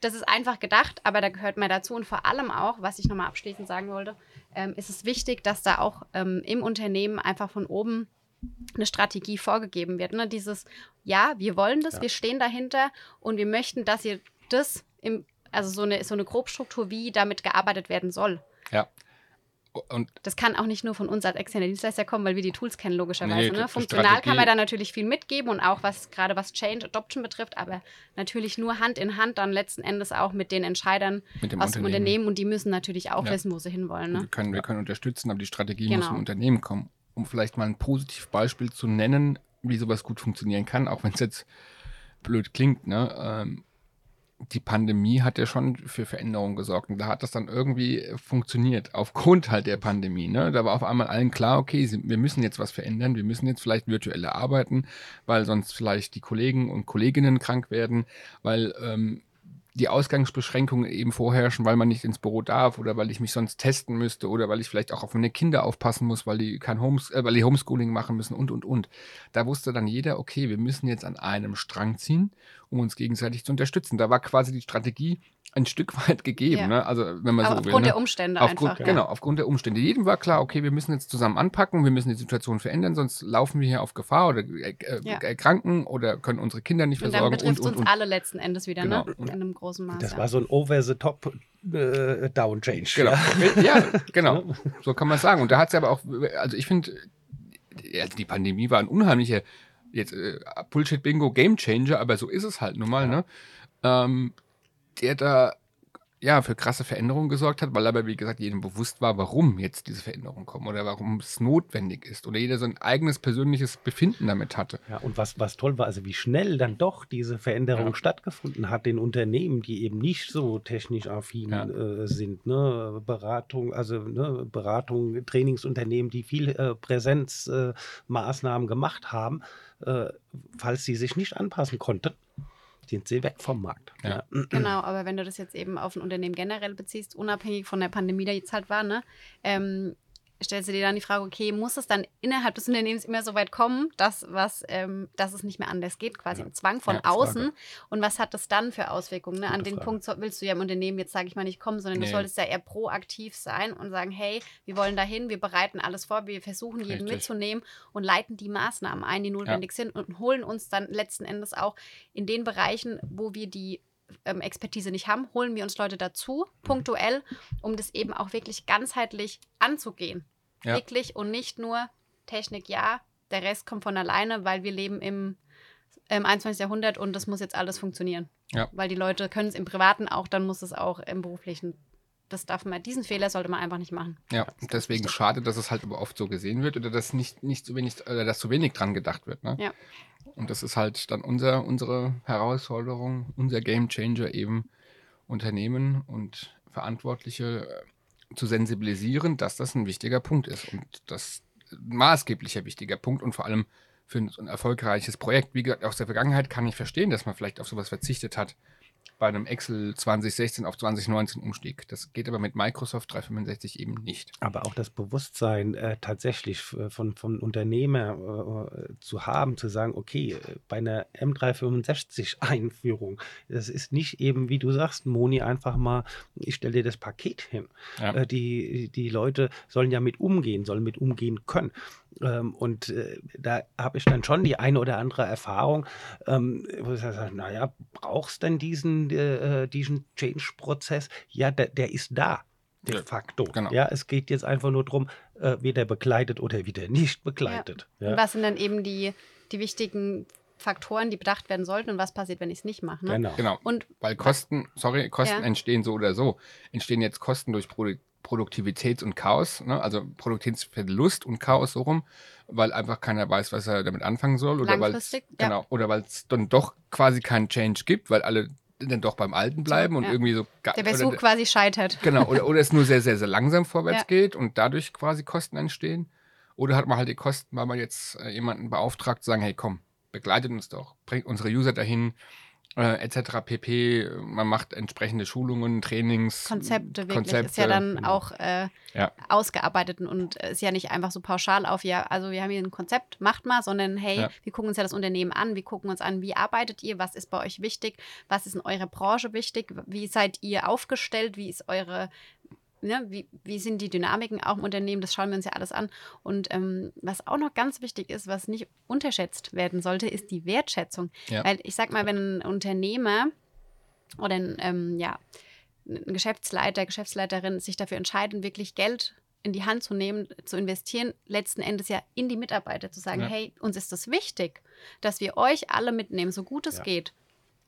S2: das ist einfach gedacht, aber da gehört mehr dazu. Und vor allem auch, was ich nochmal abschließend sagen wollte, ähm, ist es wichtig, dass da auch ähm, im Unternehmen einfach von oben eine Strategie vorgegeben wird. Ne? Dieses, ja, wir wollen das,
S3: Ja.
S2: wir stehen dahinter und wir möchten, dass ihr das im, also so eine, so eine Grobstruktur, wie damit gearbeitet werden soll.
S1: Ja. Und
S2: Das kann auch nicht nur von uns als externe Dienstleister kommen, weil wir die Tools kennen, logischerweise.
S1: Nee,
S2: ne? Funktional kann man da natürlich viel mitgeben und auch was gerade was Change Adoption betrifft, aber natürlich nur Hand in Hand dann letzten Endes auch mit den Entscheidern
S1: mit dem
S2: aus dem
S1: Unternehmen.
S2: Unternehmen und die müssen natürlich auch
S1: Ja.
S2: wissen, wo sie hinwollen.
S1: Wir
S2: Ne?
S1: können, wir können unterstützen, aber die Strategie
S2: Genau.
S1: muss im Unternehmen kommen. Um vielleicht mal ein Positivbeispiel zu nennen, wie sowas gut funktionieren kann, auch wenn es jetzt blöd klingt. Ne? Ähm, die Pandemie hat ja schon für Veränderungen gesorgt und da hat das dann irgendwie funktioniert, aufgrund halt der Pandemie. Ne? Da war auf einmal allen klar, okay, wir müssen jetzt was verändern, wir müssen jetzt vielleicht virtuelle arbeiten, weil sonst vielleicht die Kollegen und Kolleginnen krank werden, weil ähm, die Ausgangsbeschränkungen eben vorherrschen, weil man nicht ins Büro darf oder weil ich mich sonst testen müsste oder weil ich vielleicht auch auf meine Kinder aufpassen muss, weil die kein Homes äh, weil die Homeschooling machen müssen und und und. Da wusste dann jeder, okay, wir müssen jetzt an einem Strang ziehen, um uns gegenseitig zu unterstützen. Da war quasi die Strategie ein Stück weit gegeben.
S2: Ja.
S1: Ne? Also wenn man
S2: Aber
S1: so will.
S2: aufgrund
S1: ne?
S2: der Umstände
S1: Aufgrund,
S2: einfach.
S1: Genau, aufgrund der Umstände. Jedem war klar, okay, wir müssen jetzt zusammen anpacken, wir müssen die Situation verändern, sonst laufen wir hier auf Gefahr oder äh, äh,
S2: Ja.
S1: erkranken oder können unsere Kinder nicht
S2: Und dann
S1: versorgen
S2: betrifft
S1: und,
S2: es uns
S1: und.
S2: alle letzten Endes wieder,
S1: Genau.
S2: ne? In einem großen Maß.
S3: Das
S2: ja.
S3: war so ein over-the-top äh, Down-Change.
S1: Genau.
S3: Ja.
S1: Ja, genau. So kann man sagen. Und da hat es aber auch, also ich finde, also die Pandemie war ein unheimlicher, jetzt äh, Bullshit-Bingo, Game-Changer, aber so ist es halt nun mal,
S3: Ja.
S1: ne? Ähm, der da ja für krasse Veränderungen gesorgt hat, weil aber, wie gesagt, jedem bewusst war, warum jetzt diese Veränderungen kommen oder warum es notwendig ist oder jeder so ein eigenes persönliches Befinden damit hatte.
S3: Ja, und was, was toll war, also wie schnell dann doch diese Veränderung
S1: Ja.
S3: stattgefunden hat in Unternehmen, die eben nicht so technisch affin
S1: Ja.
S3: äh, sind. Ne? Beratung, also ne, Beratung, Trainingsunternehmen, die viel äh, Präsenzmaßnahmen äh, gemacht haben, äh, falls sie sich nicht anpassen konnten, sind sie weg vom Markt.
S1: Ja.
S2: Genau, aber wenn du das jetzt eben auf ein Unternehmen generell beziehst, unabhängig von der Pandemie, die jetzt halt war, ne, ähm, stellst du dir dann die Frage, okay, muss es dann innerhalb des Unternehmens immer so weit kommen, dass, was, ähm, dass es nicht mehr anders geht, quasi
S3: Ja.
S2: im Zwang von
S1: Ja,
S2: außen? Und was hat das dann für Auswirkungen? Ne? An den
S3: Frage.
S2: Punkt willst du ja im Unternehmen jetzt, sage ich mal, nicht kommen, sondern
S1: Nee.
S2: du solltest ja eher proaktiv sein und sagen, hey, wir wollen dahin, wir bereiten alles vor, wir versuchen jeden
S1: Richtig.
S2: mitzunehmen und leiten die Maßnahmen ein, die notwendig sind und holen uns dann letzten Endes auch in den Bereichen, wo wir die ähm, Expertise nicht haben, holen wir uns Leute dazu, punktuell, um das eben auch wirklich ganzheitlich anzugehen.
S1: Ja.
S2: Wirklich und nicht nur Technik, ja, der Rest kommt von alleine, weil wir leben im, im 21. Jahrhundert und das muss jetzt alles funktionieren.
S1: Ja.
S2: Weil die Leute können es im Privaten auch, dann muss es auch im Beruflichen. Das darf man, diesen Fehler sollte man einfach nicht machen.
S1: Ja, deswegen schade, dass es halt aber oft so gesehen wird oder dass nicht, nicht zu wenig, oder dass zu wenig dran gedacht wird. Ne?
S2: Ja.
S1: Und das ist halt dann unser, unsere Herausforderung, unser Game Changer eben, Unternehmen und Verantwortliche äh, zu sensibilisieren, dass das ein wichtiger Punkt ist und das ein maßgeblicher wichtiger Punkt und vor allem für ein erfolgreiches Projekt. Wie gesagt, aus der Vergangenheit kann ich verstehen, dass man vielleicht auf sowas verzichtet hat bei einem Excel 2016 auf 2019 Umstieg. Das geht aber mit Microsoft 365 eben nicht.
S3: Aber auch das Bewusstsein äh, tatsächlich von, von Unternehmer äh, zu haben, zu sagen, okay, äh, bei einer M365-Einführung, das ist nicht eben, wie du sagst, Moni, einfach mal, ich stelle dir das Paket hin. Ja. Äh, die, die Leute sollen ja mit umgehen, sollen mit umgehen können. Ähm, und äh, da habe ich dann schon die eine oder andere Erfahrung, ähm, wo ich sage, naja, brauchst du denn diesen, äh, äh, diesen Change-Prozess? Ja, der, der ist da de facto. Genau. Ja, es geht jetzt einfach nur darum, äh, wie der begleitet oder wie der nicht begleitet.
S2: Ja. Ja. was sind dann eben die, die wichtigen Faktoren, die bedacht werden sollten und was passiert, wenn ich es nicht mache? Ne?
S1: Genau. genau. Und weil Kosten, sorry, Kosten ja. entstehen so oder so. Entstehen jetzt Kosten durch Produktion Produktivitäts- und Chaos, ne? also Produktivitätsverlust und Chaos so rum, weil einfach keiner weiß, was er damit anfangen soll. Oder weil es genau, oder dann doch quasi keinen Change gibt, weil alle dann doch beim Alten bleiben und ja. irgendwie so.
S2: Der Versuch oder, quasi scheitert.
S1: Genau, oder, oder es nur sehr, sehr, sehr langsam vorwärts ja. geht und dadurch quasi Kosten entstehen. Oder hat man halt die Kosten, weil man jetzt äh, jemanden beauftragt, zu sagen, hey komm, begleitet uns doch, bringt unsere User dahin, äh, etc. pp. Man macht entsprechende Schulungen, Trainings.
S2: Konzepte wirklich. Konzepte, ist ja dann genau. auch äh, ja. ausgearbeitet und ist ja nicht einfach so pauschal auf, ja, also wir haben hier ein Konzept, macht mal, sondern hey, ja. wir gucken uns ja das Unternehmen an, wir gucken uns an, wie arbeitet ihr, was ist bei euch wichtig, was ist in eurer Branche wichtig, wie seid ihr aufgestellt, wie ist eure ne, wie, wie sind die Dynamiken auch im Unternehmen, das schauen wir uns ja alles an. Und ähm, was auch noch ganz wichtig ist, was nicht unterschätzt werden sollte, ist die Wertschätzung. Ja. Weil ich sag mal, wenn ein Unternehmer oder ein, ähm, ja, ein Geschäftsleiter, Geschäftsleiterin sich dafür entscheiden, wirklich Geld in die Hand zu nehmen, zu investieren, letzten Endes ja in die Mitarbeiter zu sagen, ja. hey, uns ist das wichtig, dass wir euch alle mitnehmen, so gut es ja. geht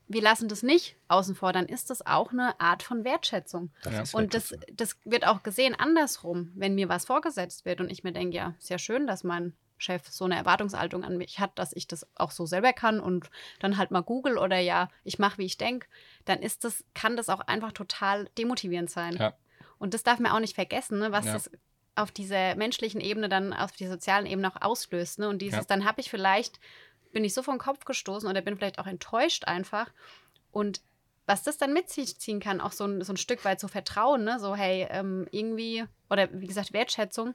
S2: wir lassen das nicht außen vor, dann ist das auch eine Art von Wertschätzung. Das und das, das wird auch gesehen andersrum, wenn mir was vorgesetzt wird und ich mir denke, ja, sehr schön, dass mein Chef so eine Erwartungshaltung an mich hat, dass ich das auch so selber kann und dann halt mal Google oder ja, ich mache, wie ich denke, dann ist das, kann das auch einfach total demotivierend sein. Ja. Und das darf man auch nicht vergessen, ne, was ja. das auf dieser menschlichen Ebene dann, auf der sozialen Ebene auch auslöst. Ne? Und dieses, ja. dann habe ich vielleicht bin ich so vom Kopf gestoßen oder bin vielleicht auch enttäuscht einfach. Und was das dann mit sich ziehen kann, auch so ein, so ein Stück weit so Vertrauen, ne? so hey, ähm, irgendwie, oder wie gesagt, Wertschätzung,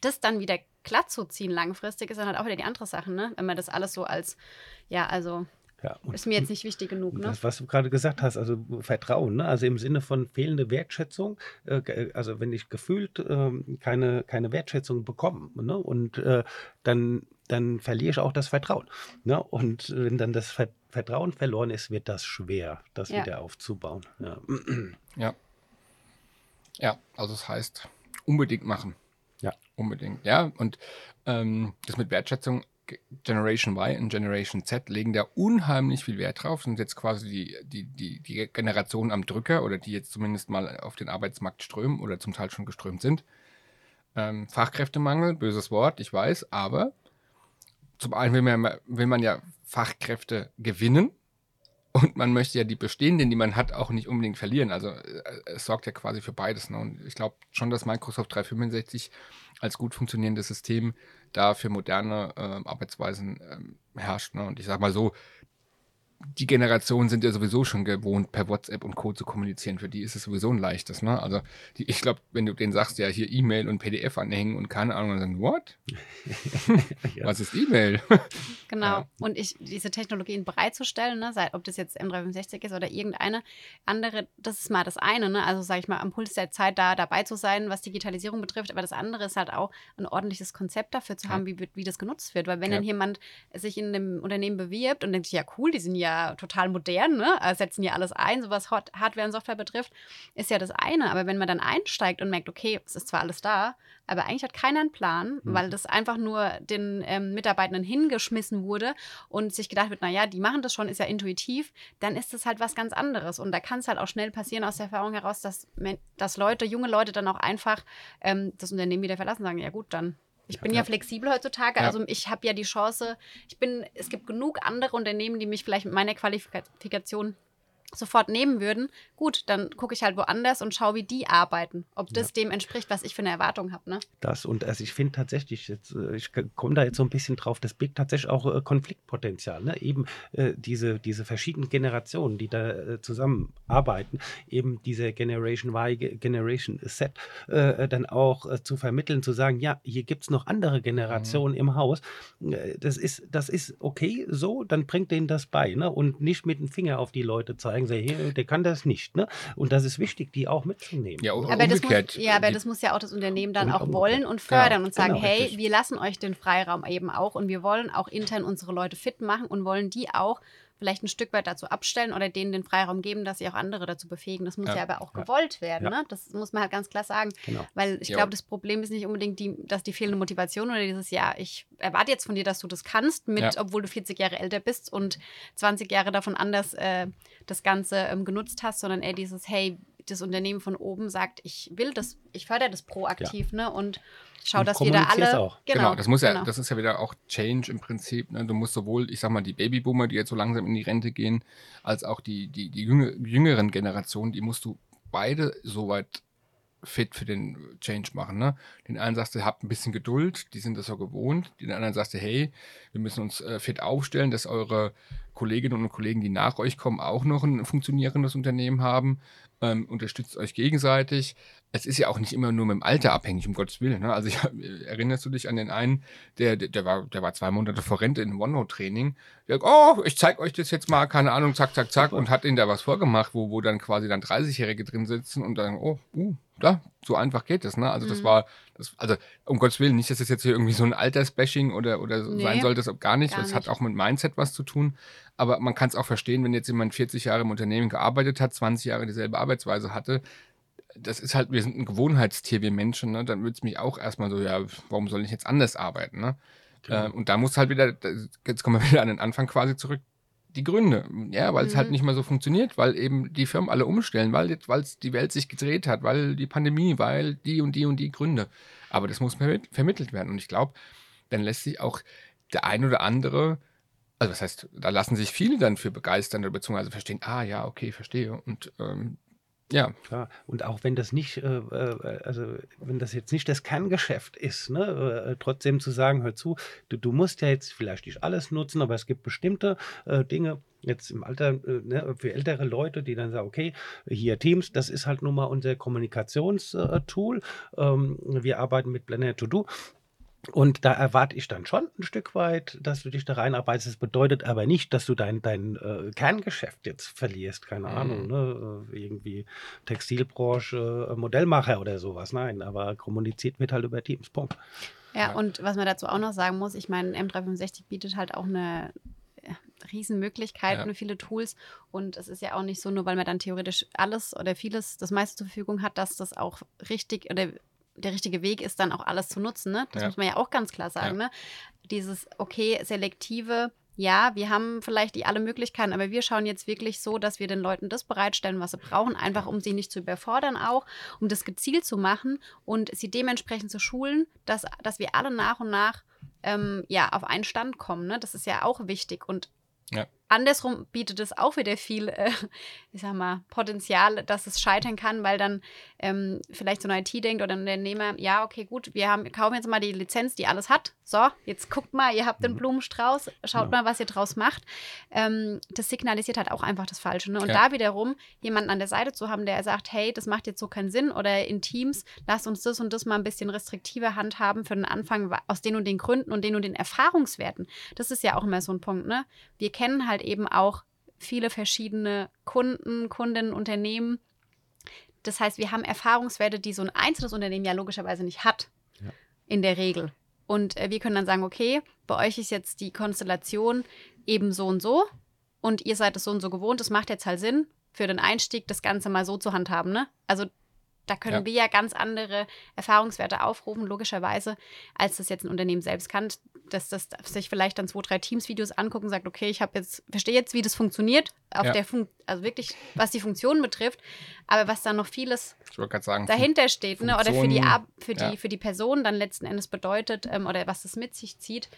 S2: das dann wieder glatt zu ziehen langfristig, ist dann halt auch wieder die andere Sache, ne? wenn man das alles so als, ja, also ja, ist mir jetzt nicht wichtig genug. Ne?
S3: Das, was du gerade gesagt hast, also Vertrauen, ne? also im Sinne von fehlende Wertschätzung, äh, also wenn ich gefühlt äh, keine, keine Wertschätzung bekomme ne? und äh, dann dann verliere ich auch das Vertrauen. Ne? Und wenn dann das Vertrauen verloren ist, wird das schwer, das ja. wieder aufzubauen. Ja.
S1: ja. Ja, also das heißt, unbedingt machen. Ja. Unbedingt. Ja, und ähm, das mit Wertschätzung, Generation Y und Generation Z legen da unheimlich viel Wert drauf, sind jetzt quasi die, die, die, die Generation am Drücker oder die jetzt zumindest mal auf den Arbeitsmarkt strömen oder zum Teil schon geströmt sind. Ähm, Fachkräftemangel, böses Wort, ich weiß, aber zum einen will man, will man ja Fachkräfte gewinnen und man möchte ja die bestehenden, die man hat, auch nicht unbedingt verlieren. Also äh, es sorgt ja quasi für beides. Ne? Und ich glaube schon, dass Microsoft 365 als gut funktionierendes System da für moderne äh, Arbeitsweisen äh, herrscht. Ne? Und ich sage mal so, die Generationen sind ja sowieso schon gewohnt, per WhatsApp und Co. zu kommunizieren. Für die ist es sowieso ein leichtes. Ne? Also die, ich glaube, wenn du denen sagst, ja, hier E-Mail und PDF anhängen und keine Ahnung, dann sagen, what? ja. Was ist E-Mail?
S2: genau. Ja. Und ich, diese Technologien bereitzustellen, ne, sei, ob das jetzt M365 ist oder irgendeine andere, das ist mal das eine. Ne? Also sage ich mal, am Puls der Zeit da dabei zu sein, was Digitalisierung betrifft. Aber das andere ist halt auch ein ordentliches Konzept dafür zu haben, wie, wie das genutzt wird. Weil wenn dann jemand sich in einem Unternehmen bewirbt und denkt, ja cool, die sind ja ja total modern, ne? Also setzen ja alles ein, so was Hardware und Software betrifft, ist ja das eine. Aber wenn man dann einsteigt und merkt, okay, es ist zwar alles da, aber eigentlich hat keiner einen Plan, mhm. weil das einfach nur den ähm, Mitarbeitenden hingeschmissen wurde und sich gedacht wird, naja, die machen das schon, ist ja intuitiv, dann ist das halt was ganz anderes. Und da kann es halt auch schnell passieren aus der Erfahrung heraus, dass, dass Leute, junge Leute dann auch einfach ähm, das Unternehmen wieder verlassen, sagen, ja gut, dann ich bin ja, ja. flexibel heutzutage, ja. also ich habe ja die Chance, ich bin, es gibt genug andere Unternehmen, die mich vielleicht mit meiner Qualifikation sofort nehmen würden, gut, dann gucke ich halt woanders und schaue, wie die arbeiten. Ob das dem entspricht, was ich für eine Erwartung habe. Ne?
S3: Das und also ich finde tatsächlich, jetzt, äh, ich komme da jetzt so ein bisschen drauf, das birgt tatsächlich auch äh, Konfliktpotenzial. Ne? Eben äh, diese, diese verschiedenen Generationen, die da äh, zusammenarbeiten, eben diese Generation Y, Generation Z, äh, dann auch äh, zu vermitteln, zu sagen, ja, hier gibt es noch andere Generationen mhm. im Haus. das, ist, das ist okay so, dann bringt denen das bei. Ne? Und nicht mit dem Finger auf die Leute zeigen, sie, hey, der kann das nicht. Ne? Und das ist wichtig, die auch mitzunehmen.
S2: Ja, aber das muss, ja, aber das muss ja auch das Unternehmen dann auch wollen und fördern ja, und sagen, genau, hey, richtig. wir lassen euch den Freiraum eben auch und wir wollen auch intern unsere Leute fit machen und wollen die auch vielleicht ein Stück weit dazu abstellen oder denen den Freiraum geben, dass sie auch andere dazu befähigen. Das muss ja, ja aber auch ja. gewollt werden. Ja. Ne? Das muss man halt ganz klar sagen. Genau. Weil ich glaube, das Problem ist nicht unbedingt, die, dass die fehlende Motivation oder dieses, ja, ich erwarte jetzt von dir, dass du das kannst, mit, obwohl du 40 Jahre älter bist und 20 Jahre davon anders äh, das Ganze ähm, genutzt hast, sondern eher dieses, hey, das Unternehmen von oben sagt, ich will das, ich fördere das proaktiv, ne? Und schau, dass wir da alle.
S1: Auch. Genau, genau, das muss ja, genau. das ist ja wieder auch Change im Prinzip. Ne? Du musst sowohl, ich sag mal, die Babyboomer, die jetzt so langsam in die Rente gehen, als auch die, die, die jüngeren Generationen, die musst du beide soweit fit für den Change machen. Ne? Den einen sagst du, habt ein bisschen Geduld, die sind das so gewohnt. Den anderen sagst du, hey, wir müssen uns äh, fit aufstellen, dass eure Kolleginnen und Kollegen, die nach euch kommen, auch noch ein funktionierendes Unternehmen haben ähm, unterstützt euch gegenseitig. Es ist ja auch nicht immer nur mit dem Alter abhängig, um Gottes Willen. Ne? Also ich, erinnerst du dich an den einen, der, der, der, war, der war zwei Monate vor Rente in OneNote-Training. Der, oh, ich zeig euch das jetzt mal, keine Ahnung, zack, zack, zack, und hat ihnen da was vorgemacht, wo, wo dann quasi dann 30-Jährige drin sitzen und dann, oh, uh, da, so einfach geht das, ne? Also das mhm. war, das, also um Gottes Willen, nicht, dass das jetzt hier irgendwie so ein Altersbashing oder, oder nee, sein soll, das gar nicht. Gar das nicht. hat auch mit Mindset was zu tun. Aber man kann es auch verstehen, wenn jetzt jemand 40 Jahre im Unternehmen gearbeitet hat, 20 Jahre dieselbe Arbeitsweise hatte. Das ist halt, wir sind ein Gewohnheitstier, wir Menschen, ne? Dann würde es mich auch erstmal so, ja, warum soll ich jetzt anders arbeiten, ne? Genau. Äh, und da muss halt wieder, jetzt kommen wir wieder an den Anfang quasi zurück, die Gründe. Ja, weil es halt mhm. halt nicht mehr so funktioniert, weil eben die Firmen alle umstellen, weil jetzt, die Welt sich gedreht hat, weil die Pandemie, weil die und die und die Gründe. Aber das muss vermittelt werden. Und ich glaube, dann lässt sich auch der ein oder andere also das heißt, da lassen sich viele dann für begeistern oder beziehungsweise verstehen, ah ja, okay, verstehe. Und ähm, ja.
S3: ja. Und auch wenn das nicht, äh, äh, also wenn das jetzt nicht das Kerngeschäft ist, ne, äh, trotzdem zu sagen, hör zu, du, du, musst ja jetzt vielleicht nicht alles nutzen, aber es gibt bestimmte äh, Dinge, jetzt im Alter, äh, ne, für ältere Leute, die dann sagen, okay, hier Teams, das ist halt nun mal unser Kommunikationstool. Ähm, wir arbeiten mit Planner To Do. Und da erwarte ich dann schon ein Stück weit, dass du dich da reinarbeitest. Das bedeutet aber nicht, dass du dein, dein äh, Kerngeschäft jetzt verlierst. Keine mhm. Ahnung, ne? Äh, irgendwie Textilbranche, äh, Modellmacher oder sowas. Nein, aber kommuniziert wird halt über Teams. Punkt.
S2: Ja, und was man dazu auch noch sagen muss, ich meine, M365 bietet halt auch eine Riesenmöglichkeiten, ja. viele Tools. Und es ist ja auch nicht so, nur weil man dann theoretisch alles oder vieles, das meiste zur Verfügung hat, dass das auch richtig oder der richtige Weg ist, dann auch alles zu nutzen. Ne? Das ja. muss man ja auch ganz klar sagen. Ja. Ne? Dieses, okay, selektive, ja, wir haben vielleicht die alle Möglichkeiten, aber wir schauen jetzt wirklich so, dass wir den Leuten das bereitstellen, was sie brauchen, einfach um sie nicht zu überfordern auch, um das gezielt zu machen und sie dementsprechend zu schulen, dass, dass wir alle nach und nach ähm, ja, auf einen Stand kommen. Ne? Das ist ja auch wichtig und ja. Andersrum bietet es auch wieder viel, äh, ich sag mal, Potenzial, dass es scheitern kann, weil dann ähm, vielleicht so ein IT denkt oder ein Unternehmer, ja, okay, gut, wir haben, kaufen jetzt mal die Lizenz, die alles hat. So, jetzt guckt mal, ihr habt den mhm. Blumenstrauß, schaut ja. mal, was ihr draus macht. Ähm, das signalisiert halt auch einfach das Falsche. Ne? Und ja. da wiederum jemanden an der Seite zu haben, der sagt, hey, das macht jetzt so keinen Sinn oder in Teams, lasst uns das und das mal ein bisschen restriktiver handhaben für den Anfang aus den und den Gründen und den und den Erfahrungswerten. Das ist ja auch immer so ein Punkt, ne? Wir kennen halt eben auch viele verschiedene Kunden, Kundinnen, Unternehmen. Das heißt, wir haben Erfahrungswerte, die so ein einzelnes Unternehmen ja logischerweise nicht hat. Ja. In der Regel. Und äh, wir können dann sagen, okay, bei euch ist jetzt die Konstellation eben so und so und ihr seid es so und so gewohnt. Es macht jetzt halt Sinn, für den Einstieg das Ganze mal so zu handhaben. Ne? Also da können ja. wir ja ganz andere Erfahrungswerte aufrufen, logischerweise, als das jetzt ein Unternehmen selbst kann, dass das sich vielleicht dann zwei, drei Teams-Videos angucken und sagt, okay, ich habe jetzt, verstehe jetzt, wie das funktioniert, auf ja. der Fun also wirklich, was die Funktionen betrifft, aber was da noch vieles
S1: sagen,
S2: dahinter steht, ne? oder für die, für, die, ja. für die Person dann letzten Endes bedeutet, ähm, oder was das mit sich zieht,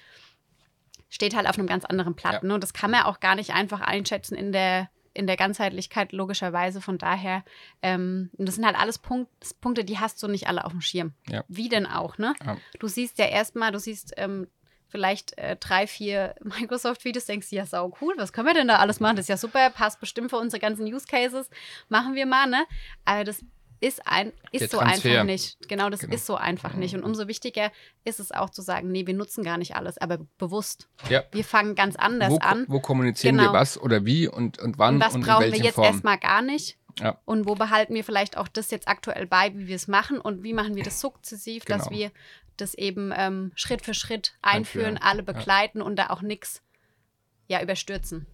S2: steht halt auf einem ganz anderen Platten. Ne? Und das kann man auch gar nicht einfach einschätzen in der in der Ganzheitlichkeit logischerweise. Von daher, ähm, das sind halt alles Punkt, Punkte, die hast du nicht alle auf dem Schirm.
S1: Ja.
S2: Wie denn auch, ne?
S1: Ja.
S2: Du siehst ja erstmal, du siehst ähm, vielleicht äh, drei, vier Microsoft-Videos, denkst du, ja, sau cool, was können wir denn da alles machen? Das ist ja super, passt bestimmt für unsere ganzen Use Cases. Machen wir mal, ne? Aber das ist, ein,
S1: Der
S2: ist so
S1: Transfer.
S2: einfach nicht. Genau, das
S1: Genau.
S2: ist so einfach nicht. Und umso wichtiger ist es auch zu sagen, nee, wir nutzen gar nicht alles, aber bewusst.
S1: Ja.
S2: Wir fangen ganz anders
S1: Wo,
S2: an.
S1: wo kommunizieren
S2: Genau.
S1: wir was oder wie und, und wann
S2: Und was
S1: und in
S2: brauchen wir jetzt
S1: Formen?
S2: erstmal gar nicht?
S1: Ja.
S2: Und wo behalten wir vielleicht auch das jetzt aktuell bei, wie wir es machen und wie machen wir das sukzessiv, dass
S1: Genau.
S2: wir das eben ähm, Schritt für Schritt einführen,
S1: Einführen,
S2: alle
S1: ja.
S2: begleiten und da auch nichts ja, überstürzen.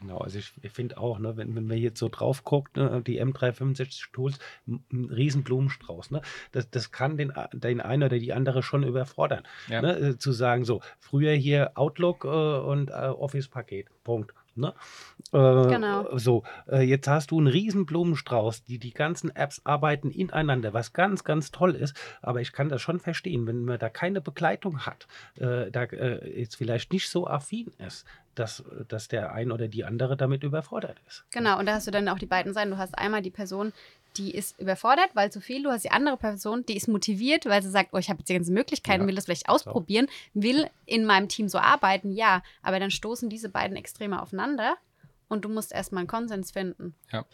S3: Genau, also ich, ich finde auch, ne, wenn, wenn man jetzt so drauf guckt, ne, die M365 Tools, ein, riesen Blumenstrauß. Ne? Das, das kann den, den einen oder die andere schon überfordern.
S1: Ja.
S3: Ne? äh, Zu sagen, so, früher hier Outlook äh, und äh, Office-Paket, Punkt. Ne? Äh,
S2: Genau.
S3: So, äh, jetzt hast du einen riesen Blumenstrauß, die, die ganzen Apps arbeiten ineinander, was ganz, ganz toll ist. Aber ich kann das schon verstehen, wenn man da keine Begleitung hat, äh, da äh, jetzt vielleicht nicht so affin ist, dass, dass der ein oder die andere damit überfordert ist.
S2: Genau, und da hast du dann auch die beiden Seiten. Du hast einmal die Person, die ist überfordert, weil zu viel. Du hast die andere Person, die ist motiviert, weil sie sagt, oh, ich habe jetzt die ganzen Möglichkeiten,
S3: Ja,
S2: will das vielleicht ausprobieren, will in meinem Team so arbeiten, ja. Aber dann stoßen diese beiden Extreme aufeinander und du musst erstmal einen Konsens finden.
S1: Ja.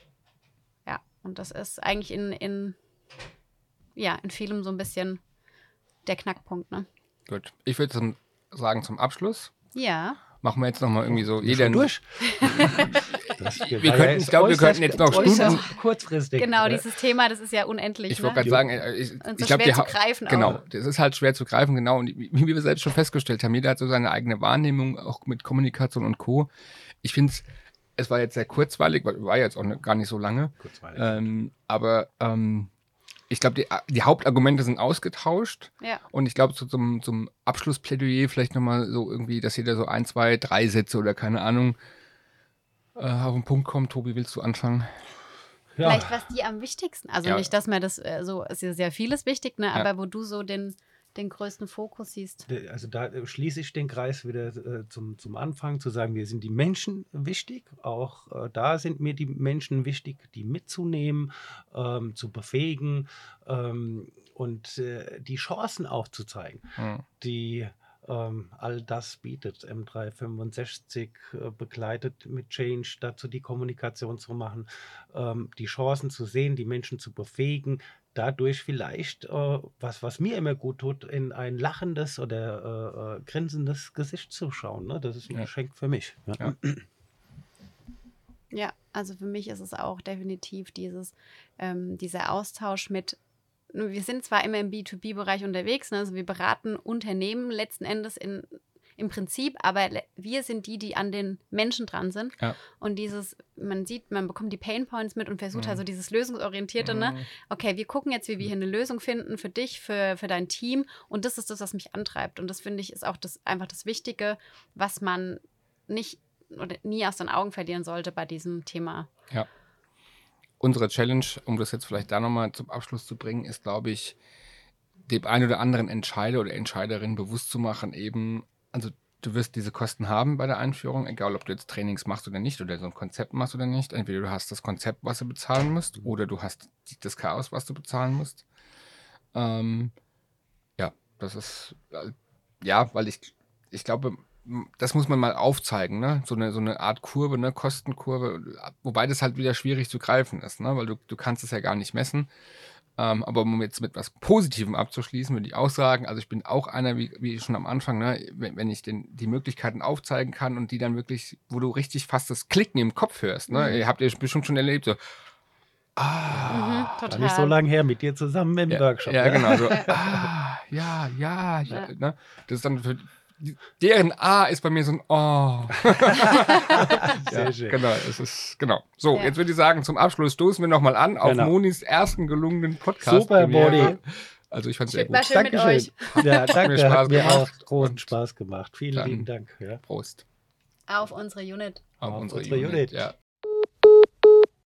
S2: Ja, und das ist eigentlich in, in, ja, in vielem so ein bisschen der Knackpunkt, ne?
S1: Gut. Ich würde zum, sagen, zum Abschluss
S2: Ja.
S1: machen wir jetzt nochmal irgendwie so jeder.
S3: durch. Das
S1: Wir könnten- ich glaub, wir
S3: äußerst-
S1: könnten jetzt noch
S2: Stunden-
S3: kurzfristig.
S2: Genau, dieses Thema, das ist ja unendlich.
S1: Ich wollte
S2: ne?
S1: gerade sagen, äh, ich,
S2: Und so
S1: ich glaube,
S2: schwer
S1: die
S2: zu greifen
S1: Genau,
S2: auch.
S1: das ist halt schwer zu greifen, genau. Und wie wie wir selbst schon festgestellt haben, jeder hat so seine eigene Wahrnehmung, auch mit Kommunikation und Co. Ich finde es, es war jetzt sehr kurzweilig, weil war jetzt auch ne, gar nicht so lange.
S3: Kurzweilig.
S1: Ähm, aber ähm, ich glaube, die, die Hauptargumente sind ausgetauscht.
S2: Ja.
S1: Und ich glaube, so zum, zum Abschlussplädoyer vielleicht nochmal so irgendwie, dass jeder so ein, zwei, drei Sätze oder keine Ahnung äh, auf den Punkt kommt. Tobi, willst du anfangen?
S3: ja.
S2: Vielleicht was die am wichtigsten. Also
S1: Ja.
S2: nicht, dass man das äh, so, es ist ja sehr vieles wichtig, ne?
S1: Ja.
S2: aber wo du so den, den größten Fokus siehst.
S3: Also da äh, schließe ich den Kreis wieder äh, zum, zum Anfang, zu sagen, wir sind die Menschen wichtig. Auch äh, da sind mir die Menschen wichtig, die mitzunehmen, ähm, zu befähigen ähm, und äh, die Chancen aufzuzeigen,
S1: Hm.
S3: die ähm, all das bietet. M365 äh, begleitet mit Change, dazu die Kommunikation zu machen, ähm, die Chancen zu sehen, die Menschen zu befähigen, dadurch vielleicht, äh, was, was mir immer gut tut, in ein lachendes oder äh, äh, grinsendes Gesicht zu schauen. Ne? Das ist ein
S1: Ja.
S3: Geschenk für mich. Ja.
S1: Ja.
S2: Ja, also für mich ist es auch definitiv dieses, ähm, dieser Austausch mit, wir sind zwar immer im B2B-Bereich unterwegs, ne? also wir beraten Unternehmen letzten Endes in, im Prinzip, aber wir sind die, die an den Menschen dran sind.
S1: Ja.
S2: Und dieses, man sieht, man bekommt die Pain Points mit und versucht
S1: Mhm.
S2: also dieses Lösungsorientierte, ne?
S1: Mhm.
S2: okay, wir gucken jetzt, wie wir hier eine Lösung finden für dich, für, für dein Team. Und das ist das, was mich antreibt. Und das finde ich ist auch das, einfach das Wichtige, was man nicht oder nie aus den Augen verlieren sollte bei diesem Thema.
S1: Unsere Challenge, um das jetzt vielleicht da nochmal zum Abschluss zu bringen, ist, glaube ich, dem einen oder anderen Entscheider oder Entscheiderin bewusst zu machen, eben, also du wirst diese Kosten haben bei der Einführung, egal ob du jetzt Trainings machst oder nicht oder so ein Konzept machst oder nicht. Entweder du hast das Konzept, was du bezahlen musst, oder du hast das Chaos, was du bezahlen musst. Ähm, ja, das ist, äh, ja, weil ich, ich glaube, das muss man mal aufzeigen, ne? So eine, so eine Art Kurve, ne? Kostenkurve, wobei das halt wieder schwierig zu greifen ist, ne? Weil du, du kannst es ja gar nicht messen. Ähm, aber um jetzt mit was Positivem abzuschließen, würde ich auch sagen, also ich bin auch einer, wie, wie schon am Anfang, ne, wenn, wenn ich den, die Möglichkeiten aufzeigen kann und die dann wirklich, wo du richtig fast das Klicken im Kopf hörst, ne?
S2: Mhm.
S1: Ihr habt ihr bestimmt schon erlebt, so, ah,
S2: Mhm,
S3: War nicht so lange her mit dir zusammen im
S1: ja,
S3: Workshop.
S1: Ja,
S3: ne?
S1: genau. So, ah, ja, ja, ja.
S2: Ja.
S1: Ne? Das ist dann für deren A ist bei mir so ein Oh.
S3: Sehr
S1: ja,
S3: schön.
S1: Genau, es ist genau. So,
S2: Ja.
S1: jetzt würde ich sagen, zum Abschluss stoßen wir nochmal an auf
S3: Genau.
S1: Monis ersten gelungenen Podcast.
S3: Super, Moni.
S1: Also ich fand es sehr
S2: War
S1: gut.
S2: schön mit euch.
S3: Ja, danke.
S1: mir Spaß
S3: hat mir auch großen Spaß gemacht. Vielen lieben Dank. Ja.
S1: Prost
S2: Auf unsere Unit.
S1: auf,
S3: Auf
S1: unsere,
S3: unsere
S1: Unit.
S3: Unit.
S1: Ja.